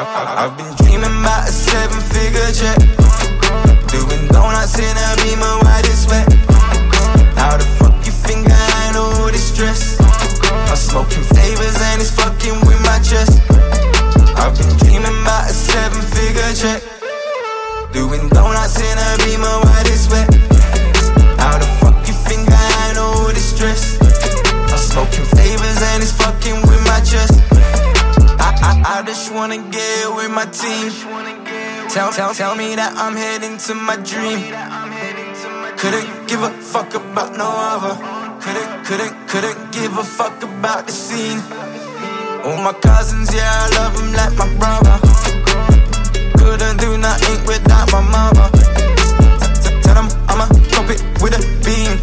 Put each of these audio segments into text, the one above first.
I, have been dreaming about a seven figure check. Wanna get with my team. Tell, tell, tell me that I'm heading to my dream. Couldn't give a fuck about no other. Couldn't, couldn't, couldn't give a fuck about the scene. All my cousins, yeah, I love them like my brother. Couldn't do nothing without my mother. Tell them I'ma drop it with a beam.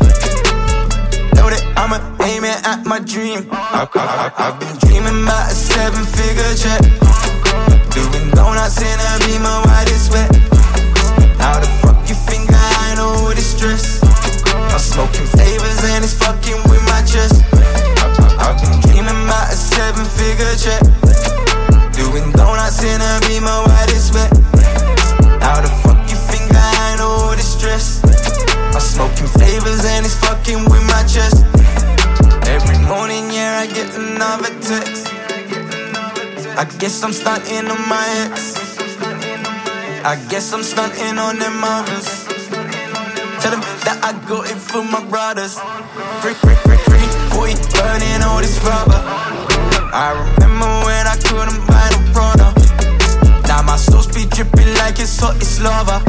Know that I'ma aim it at my dream. I, I've been dreaming about a seven figure check. Doing donuts in a beamer while it's wet. How the fuck you think I know this stress? I'm smoking flavors and it's fucking with my chest. I've been dreaming about a seven figure check. Doing donuts in a beamer while it's wet. How the fuck you think I know this stress? I'm smoking flavors and it's fucking with my chest. Every morning, yeah, I get another text. I guess I'm stunting on my ex. I guess I'm stunting on them others. Tell them that I got it for my brothers. Free, free, free, free, boy, burning all this rubber. I remember when I couldn't buy no product. Now my soul's be dripping like it's hot, it's lava.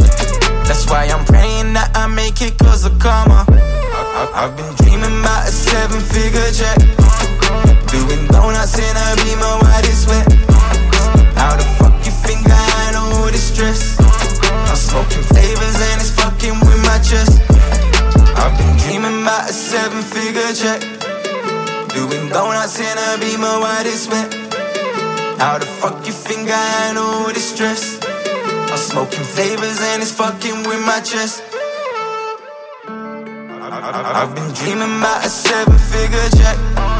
That's why I'm praying that I make it cause of karma. I, I, I've been dreaming about a seven figure check. About a seven figure check. Doing donuts in a beamer while it's wet. How the fuck you think I know this stress? I'm smoking flavors and it's fucking with my chest. I've been dreaming about a seven figure check.